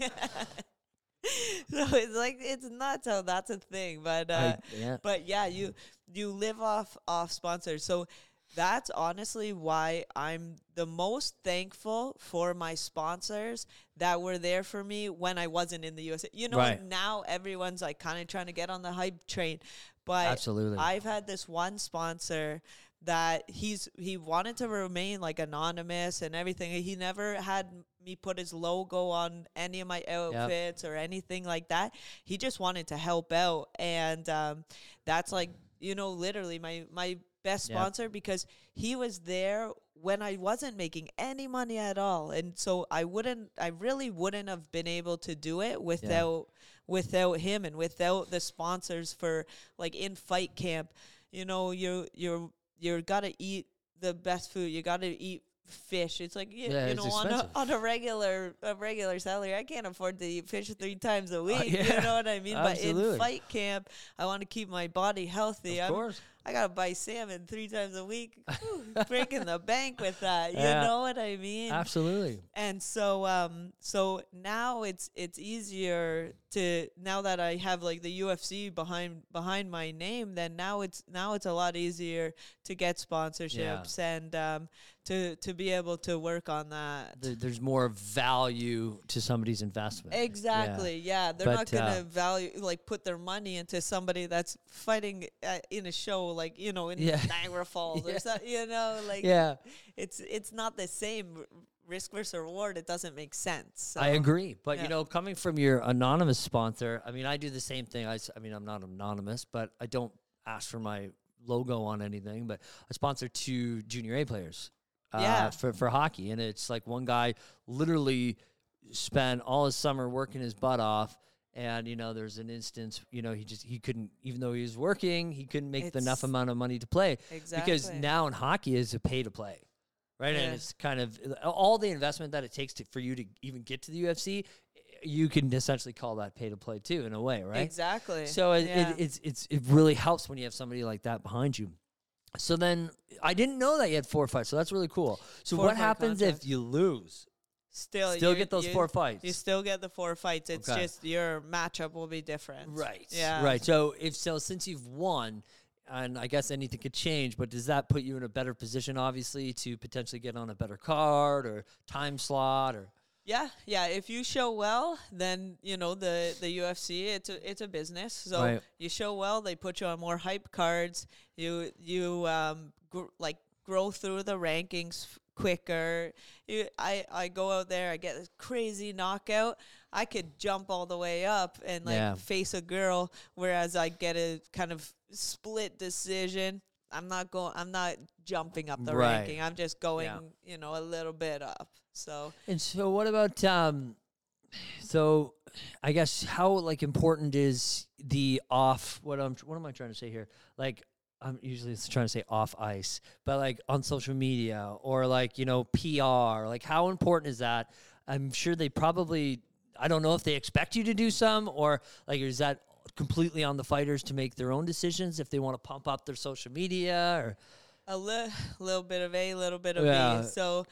Speaker 2: so it's like it's nuts how that's a thing, but uh,
Speaker 1: I, yeah.
Speaker 2: but yeah, you you live off off sponsors. So that's honestly why I'm the most thankful for my sponsors that were there for me when I wasn't in the UFC. You know,
Speaker 1: Right.
Speaker 2: now everyone's like kind of trying to get on the hype train, but
Speaker 1: Absolutely.
Speaker 2: I've had this one sponsor that he's he wanted to remain like anonymous and everything. He never had me put his logo on any of my outfits or anything like that. He just wanted to help out, and um, that's like you know literally my my best
Speaker 1: Yep.
Speaker 2: sponsor because he was there when I wasn't making any money at all, and so I wouldn't, I really wouldn't have been able to do it without without him and without the sponsors for like in fight camp. You know, you you're you're gotta eat the best food. You gotta eat fish. It's like you,
Speaker 1: Yeah,
Speaker 2: you know on a, on a regular a regular salary, I can't afford to eat fish three times a week.
Speaker 1: yeah,
Speaker 2: You know what I mean? But
Speaker 1: absolutely.
Speaker 2: in fight camp, I want to keep my body healthy.
Speaker 1: of
Speaker 2: I'm,
Speaker 1: course.
Speaker 2: I gotta buy salmon three times a week. Ooh, breaking the bank with that. You
Speaker 1: Yeah.
Speaker 2: know what I mean?
Speaker 1: Absolutely.
Speaker 2: and so um so now it's it's easier to now that I have like the UFC behind behind my name then now it's now it's a lot easier to get sponsorships and um to to be able to work on that.
Speaker 1: There's more value to somebody's investment.
Speaker 2: Exactly. Yeah, they're
Speaker 1: But,
Speaker 2: not gonna
Speaker 1: uh,
Speaker 2: value like put their money into somebody that's fighting uh, in a show like you know in
Speaker 1: Yeah.
Speaker 2: Niagara Falls
Speaker 1: Yeah.
Speaker 2: or something. You know, like
Speaker 1: Yeah,
Speaker 2: it's it's not the same r- risk versus reward. It doesn't make sense.
Speaker 1: I agree. But
Speaker 2: yeah.
Speaker 1: you know, coming from your anonymous sponsor, I mean, I do the same thing. I, I mean, I'm not anonymous, but I don't ask for my logo on anything. But I sponsor two junior A players uh,
Speaker 2: Yeah.
Speaker 1: for for hockey, and it's like one guy literally spent all his summer working his butt off. And you know, there's an instance, you know, he just he couldn't, even though he was working, he couldn't make the enough amount of money to play
Speaker 2: Exactly.
Speaker 1: because now in hockey is a pay to play, right?
Speaker 2: Yeah.
Speaker 1: And it's kind of all the investment that it takes to, for you to even get to the UFC. You can essentially call that pay to play too, in a way, right?
Speaker 2: Exactly.
Speaker 1: So it,
Speaker 2: Yeah.
Speaker 1: it, it's it's it really helps when you have somebody like that behind you. So then I didn't know that you had four fights, so that's really cool. So
Speaker 2: Four
Speaker 1: what
Speaker 2: fight
Speaker 1: happens if you lose?
Speaker 2: still
Speaker 1: Still
Speaker 2: you-
Speaker 1: get those
Speaker 2: you-
Speaker 1: four fights.
Speaker 2: You still get the four fights. It's
Speaker 1: Okay.
Speaker 2: just your matchup will be different.
Speaker 1: Right.
Speaker 2: Yeah.
Speaker 1: Right. So if so, since you've won, and I guess anything could change, but does that put you in a better position, obviously, to potentially get on a better card or time slot or?
Speaker 2: Yeah, yeah. If you show well, then you know the the UFC. It's a it's a business. So
Speaker 1: Right.
Speaker 2: you show well, they put you on more hype cards. You you um gr- like grow through the rankings f- quicker. You, I I go out there, I get this crazy knockout. I could jump all the way up and like
Speaker 1: Yeah.
Speaker 2: face a girl, whereas I get a kind of split decision. I'm not going. I'm not jumping up the
Speaker 1: Right.
Speaker 2: ranking. I'm just going,
Speaker 1: Yeah.
Speaker 2: you know, a little bit up. So
Speaker 1: And so, what about um? So, I guess how like important is the off? What I'm what am I trying to say here? Like, I'm usually trying to say off ice, but like on social media or like you know PR. Like, how important is that? I'm sure they probably. I don't know if they expect you to do some or like is that completely on the fighters to make their own decisions if they want to pump up their social media or
Speaker 2: a li- little bit of A, little bit of
Speaker 1: Yeah.
Speaker 2: B. So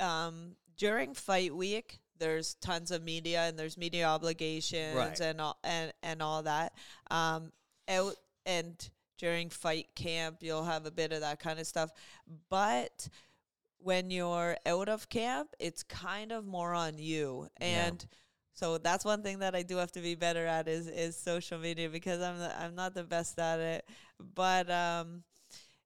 Speaker 2: um, during fight week, there's tons of media and there's media obligations
Speaker 1: Right.
Speaker 2: and all and and all that. Um, out and during fight camp, you'll have a bit of that kind of stuff, but when you're out of camp, it's kind of more on you
Speaker 1: Yeah.
Speaker 2: So that's one thing that I do have to be better at is is social media because I'm the, I'm not the best at it. But um,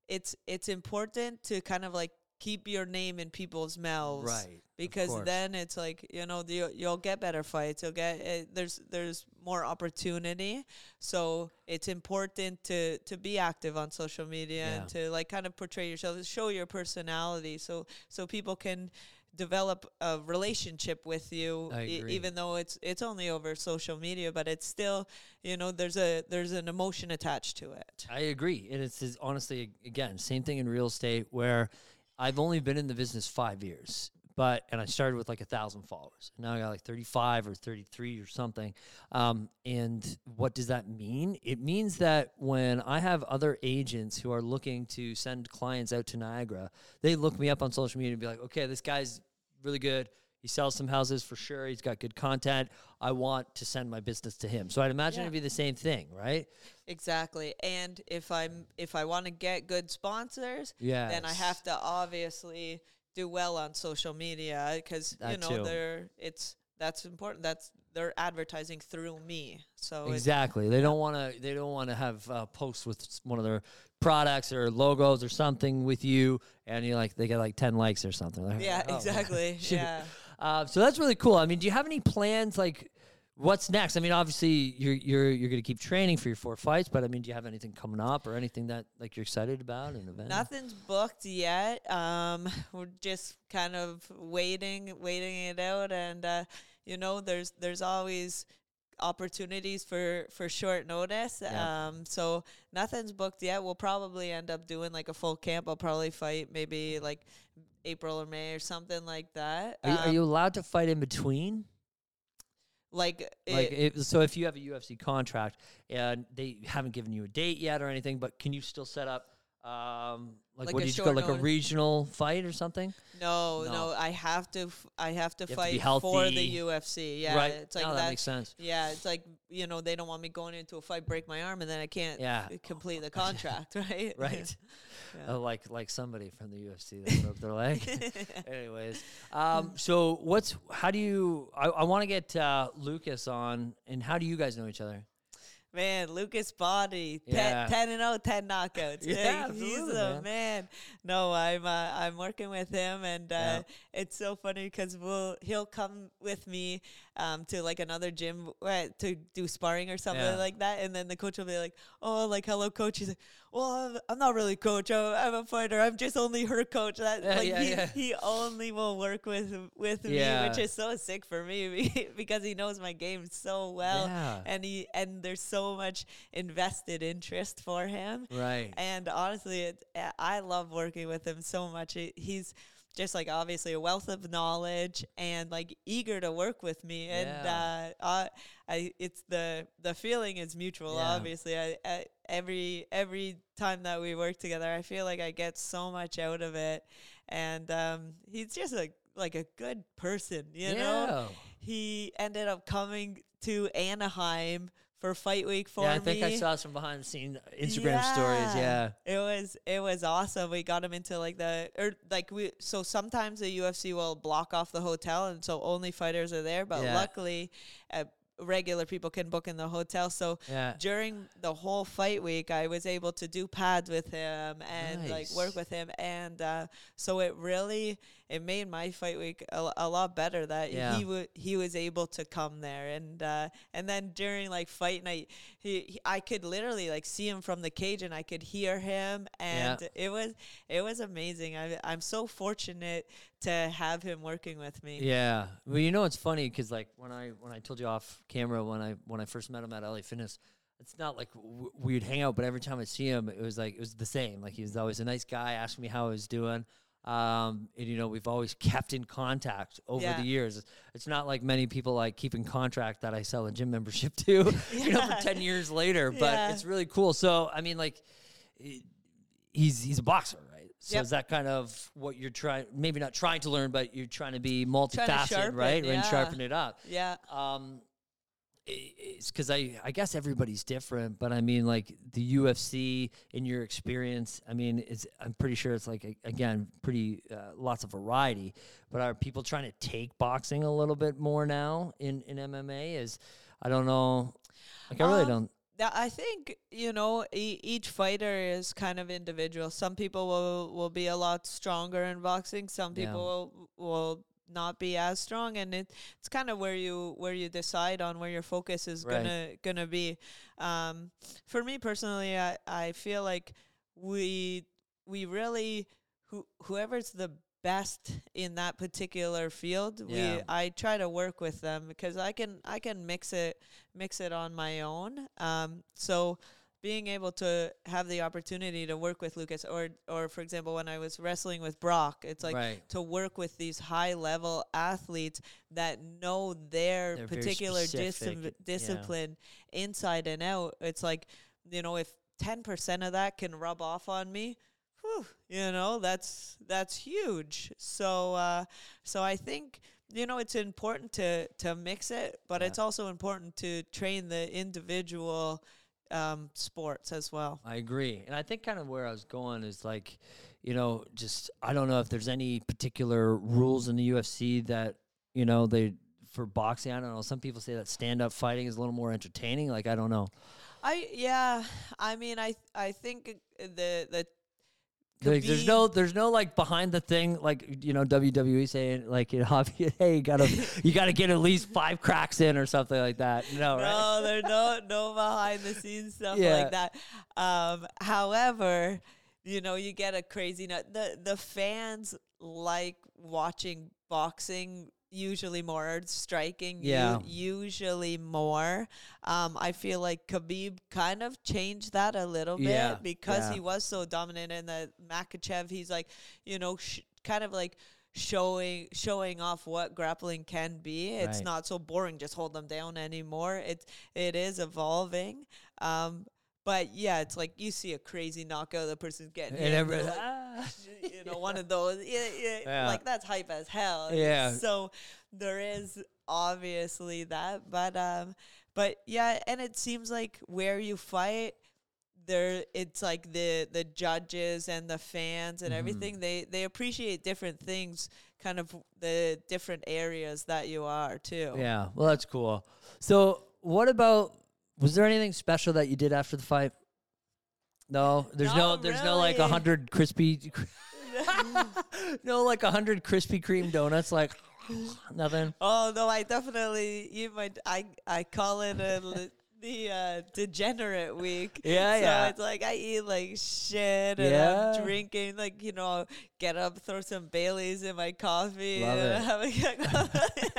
Speaker 2: it's it's important to kind of like keep your name in people's mouths,
Speaker 1: right
Speaker 2: Because then it's like you know you, you'll get better fights. You'll get uh, there's there's more opportunity. So it's important to to be active on social media and to like kind of portray yourself, show your personality, so so people can develop a relationship with you e- even though it's it's only over social media but it's still you know there's a there's an emotion attached to it
Speaker 1: I agree. And it's, it's honestly, again, same thing in real estate where I've only been in the business five years, but, and I started with like a thousand followers. Now I got like 35 or 33 or something. Um, and what does that mean? It means that when I have other agents who are looking to send clients out to Niagara, they look me up on social media and be like, okay, this guy's really good. He sells some houses for sure. He's got good content. I want to send my business to him. So I'd imagine
Speaker 2: Yeah.
Speaker 1: it'd be the same thing, right?
Speaker 2: exactly and if i'm if i want to get good sponsors
Speaker 1: Yeah.
Speaker 2: then i have to obviously do well on social media because you know
Speaker 1: too.
Speaker 2: they're it's that's important that's they're advertising through me so
Speaker 1: Exactly. They don't want to. They don't want to have uh, posts with one of their products or logos or something with you, and you're like they get like ten likes or something. Like,
Speaker 2: yeah
Speaker 1: oh,
Speaker 2: exactly yeah
Speaker 1: Uh, so that's really cool. I mean, do you have any plans? Like, what's next? I mean, obviously you're you're you're going to keep training for your four fights, but I mean, do you have anything coming up or anything that like you're excited about? An event?
Speaker 2: Nothing's booked yet. Um, we're just kind of waiting, waiting it out, and uh, you know, there's there's always opportunities for for short notice.
Speaker 1: Yeah.
Speaker 2: Um, so nothing's booked yet. We'll probably end up doing like a full camp. I'll probably fight maybe like April or May or something like that.
Speaker 1: Are, you- are
Speaker 2: Um,
Speaker 1: you allowed to fight in between?
Speaker 2: Like
Speaker 1: Like,
Speaker 2: it-
Speaker 1: so if you have a UFC contract and they haven't given you a date yet or anything, but can you still set up, um, like,
Speaker 2: Like
Speaker 1: what do you call
Speaker 2: short
Speaker 1: like a regional fight or something?
Speaker 2: no,
Speaker 1: no.
Speaker 2: no, I have to f- I have to
Speaker 1: You have to
Speaker 2: fight for the. UFC. Yeah,
Speaker 1: right.
Speaker 2: it's like
Speaker 1: no, that
Speaker 2: that
Speaker 1: makes sense.
Speaker 2: Yeah, it's like you know they don't want me going into a fight, break my arm, and then I can't
Speaker 1: Yeah.
Speaker 2: complete the contract, right?
Speaker 1: Right.
Speaker 2: Yeah.
Speaker 1: Uh, like like somebody from the UFC that broke their leg. Anyways, um, so what's how do you? I, I want to get uh, Lucas on, and how do you guys know each other?
Speaker 2: Man, Lucas Body,
Speaker 1: Yeah.
Speaker 2: 10, 10 and 0, 10 knockouts.
Speaker 1: Yeah,
Speaker 2: Like, he's
Speaker 1: absolutely,
Speaker 2: a
Speaker 1: man.
Speaker 2: man. No, I'm uh, I'm working with him, and uh,
Speaker 1: Yeah.
Speaker 2: it's so funny because we'll he'll come with me um, to like another gym uh, to do sparring or something
Speaker 1: Yeah.
Speaker 2: like that, and then the coach will be like, "Oh, like hello, coach." He's like, well, I'm, not really coach. I'm, I'm a fighter. I'm just only her coach. That
Speaker 1: Yeah,
Speaker 2: like
Speaker 1: yeah,
Speaker 2: he,
Speaker 1: yeah.
Speaker 2: he only will work with with me, which is so sick for me because he knows my game so well, and he and there's so much invested interest for him.
Speaker 1: Right.
Speaker 2: And honestly, it, I love working with him so much. He- He's just like obviously a wealth of knowledge and like eager to work with me. And
Speaker 1: Yeah.
Speaker 2: uh, I, I, it's the the feeling is mutual.
Speaker 1: Yeah.
Speaker 2: Obviously, I, I, every every time that we work together, I feel like I get so much out of it. And um, he's just a like a good person, you know. He ended up coming to Anaheim for Fight Week for
Speaker 1: yeah. I think I saw some behind the scenes Instagram stories. Yeah.
Speaker 2: It was it was awesome. We got him into like the or like we so sometimes the UFC will block off the hotel and so only fighters are there, but
Speaker 1: Yeah.
Speaker 2: luckily uh, regular people can book in the hotel. So
Speaker 1: Yeah.
Speaker 2: during the whole fight week, I was able to do pads with him and like work with him, and uh, so it really it made my fight week a, a lot better that
Speaker 1: Yeah.
Speaker 2: he would he was able to come there, and uh, and then during like fight night, he, he I could literally like see him from the cage, and I could hear him, and it was it was amazing. I I'm so fortunate to have him working with me.
Speaker 1: Yeah. Well, you know it's funny because like when I when I told you off camera when I when I first met him at LA Fitness, it's not like w- we'd hang out, but every time I see him, it was like it was the same. Like he was always a nice guy, asking me how I was doing. Um, and you know we've always kept in contact over
Speaker 2: Yeah.
Speaker 1: the years. It's not like many people like keep in contract that I sell a gym membership to, you know, for ten years later. But
Speaker 2: Yeah.
Speaker 1: it's really cool. So I mean, like, he's he's a boxer, right? So
Speaker 2: Yep.
Speaker 1: is that kind of what you're trying? Maybe not trying to learn, but you're trying to be multifaceted,
Speaker 2: sharpen,
Speaker 1: right? And sharpen it up.
Speaker 2: Yeah.
Speaker 1: Um, it's because I I guess everybody's different, but I mean like the UFC in your experience. I mean, it's I'm pretty sure it's like again pretty uh, lots of variety. But are people trying to take boxing a little bit more now in in MMA? Is I don't know. Like I really
Speaker 2: Um,
Speaker 1: don't.
Speaker 2: Yeah, I think you know e- each fighter is kind of individual. Some people will will be a lot stronger in boxing. Some
Speaker 1: Yeah.
Speaker 2: people will will not be as strong, and it, it's kind of where you where you decide on where your focus is
Speaker 1: Right.
Speaker 2: gonna gonna be. Um, for me personally, I I feel like we we really who whoever's the best in that particular field
Speaker 1: Yeah.
Speaker 2: we I try to work with them because I can I can mix it mix it on my own um so being able to have the opportunity to work with Lucas or or for example when I was wrestling with Brock it's like
Speaker 1: right.
Speaker 2: to work with these high level athletes that know their
Speaker 1: They're
Speaker 2: particular
Speaker 1: specific,
Speaker 2: discipl-
Speaker 1: yeah.
Speaker 2: discipline inside and out. It's like, you know, if 10% of that can rub off on me, whew, you know, that's that's huge. So uh so I think you know it's important to to mix it, but
Speaker 1: Yeah.
Speaker 2: it's also important to train the individual um sports as well.
Speaker 1: I agree. And I think kind of where I was going is like, you know, just I don't know if there's any particular rules in the UFC that, you know, they for boxing, I don't know. Some people say that stand up fighting is a little more entertaining. Like I don't know.
Speaker 2: I yeah, I mean I I think the the
Speaker 1: Like, there's no there's no like behind the thing like you know WWE saying like you know hey you gotta you gotta get at least five cracks in or something like that. No, right?
Speaker 2: No, there's no no behind the scenes stuff
Speaker 1: Yeah.
Speaker 2: like that. Um, however, you know, you get a crazy nut. The the fans like watching boxing usually more or striking u-
Speaker 1: Yeah.
Speaker 2: usually more. Um, I feel like Khabib kind of changed that a little bit
Speaker 1: Yeah,
Speaker 2: because
Speaker 1: yeah.
Speaker 2: he was so dominant in the Makhachev. He's like, you know, sh- kind of like showing showing off what grappling can be. It's
Speaker 1: Right.
Speaker 2: not so boring just hold them down anymore. It it is evolving. Um but yeah, it's like you see a crazy knockout, the person's getting
Speaker 1: And
Speaker 2: hit, like,
Speaker 1: ah.
Speaker 2: you know, one of those. Yeah, yeah,
Speaker 1: Yeah.
Speaker 2: like that's hype as hell.
Speaker 1: Yeah.
Speaker 2: So there is obviously that, but um, but yeah, and it seems like where you fight, there it's like the the judges and the fans and
Speaker 1: Mhm.
Speaker 2: everything. They they appreciate different things, kind of the different areas that you are too.
Speaker 1: Yeah, well, that's cool. So, what about? Was there anything special that you did after the fight? No, there's no,
Speaker 2: Not
Speaker 1: there's no like a
Speaker 2: really.
Speaker 1: hundred crispy, no like a hundred Krispy Kreme donuts, like nothing.
Speaker 2: Oh no, I definitely you might I I call it a li- the uh, degenerate week.
Speaker 1: Yeah,
Speaker 2: so
Speaker 1: yeah.
Speaker 2: it's like I eat like shit and
Speaker 1: Yeah.
Speaker 2: I'm drinking like you know get up throw some Baileys in my coffee
Speaker 1: Love
Speaker 2: and have a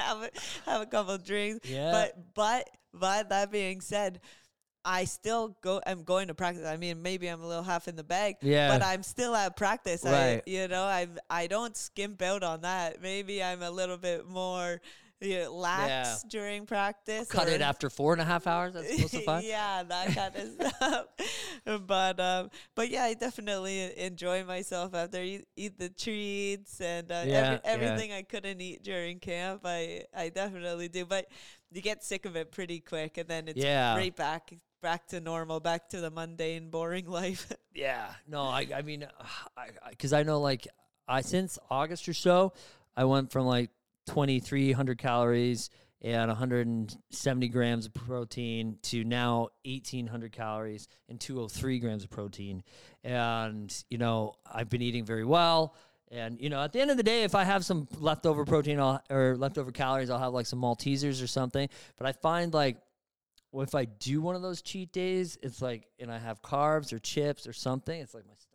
Speaker 2: have a, have a couple drinks.
Speaker 1: Yeah.
Speaker 2: But but but that being said. I still go. I'm going to practice. I mean, maybe I'm a little half in the bag,
Speaker 1: Yeah.
Speaker 2: but I'm still at practice. I,
Speaker 1: Right.
Speaker 2: you know, I I don't skimp out on that. Maybe I'm a little bit more you know, lax during practice.
Speaker 1: Cut it after four and a half hours. That's close to five.
Speaker 2: yeah, that kind of stuff. But um, but yeah, I definitely enjoy myself after eat, eat the treats and uh,
Speaker 1: Yeah,
Speaker 2: every,
Speaker 1: yeah.
Speaker 2: everything I couldn't eat during camp. I I definitely do, but you get sick of it pretty quick, and then it's
Speaker 1: Yeah.
Speaker 2: right back back to normal, back to the mundane, boring life.
Speaker 1: Yeah, no, I, I mean, I, because I, know like I since August or so, I went from like twenty three hundred calories and 170 grams of protein to now 1800 calories and 203 grams of protein, and you know I've been eating very well. And you know, at the end of the day, if I have some leftover protein I'll, or leftover calories, I'll have like some Maltesers or something. But I find like well, if I do one of those cheat days, it's like, and I have carbs or chips or something, it's like my stomach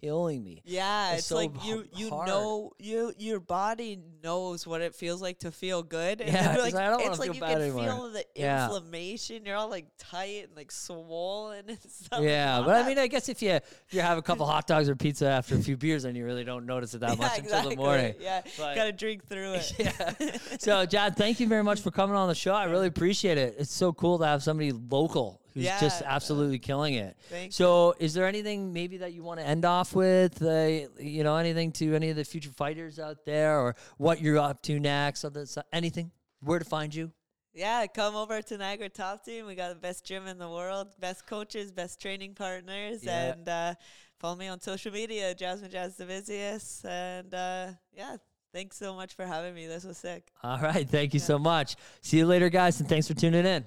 Speaker 1: killing me.
Speaker 2: Yeah,
Speaker 1: It's
Speaker 2: it's,
Speaker 1: so
Speaker 2: like you you
Speaker 1: hard.
Speaker 2: know you your body knows what it feels like to feel good. And
Speaker 1: Yeah,
Speaker 2: like,
Speaker 1: I don't
Speaker 2: it's like
Speaker 1: feel
Speaker 2: you
Speaker 1: bad
Speaker 2: can
Speaker 1: anymore.
Speaker 2: feel the
Speaker 1: Yeah.
Speaker 2: inflammation. You're all like tight and like swollen and stuff.
Speaker 1: Yeah,
Speaker 2: like
Speaker 1: but I mean, I guess if you if you have a couple hot dogs or pizza after a few beers, then you really don't notice it that much
Speaker 2: yeah,
Speaker 1: until the morning.
Speaker 2: Yeah,
Speaker 1: But-
Speaker 2: gotta drink through it.
Speaker 1: yeah. So, John, thank you very much for coming on the show. I really appreciate it. It's so cool to have somebody local who's just
Speaker 2: Yeah.
Speaker 1: absolutely killing it.
Speaker 2: Thank
Speaker 1: so, is there anything maybe that you want to end off with? Uh, you know, anything to any of the future fighters out there, or what you're up to next? Other anything? Where to find you?
Speaker 2: Yeah, come over to Niagara Top Team. We got the best gym in the world, best coaches, best training partners,
Speaker 1: Yeah.
Speaker 2: and uh, follow me on social media, Jasmine Jasudavicius. And uh, yeah, thanks so much for having me. This was sick.
Speaker 1: All right. Thank you so much. See you later, guys, and thanks for tuning in.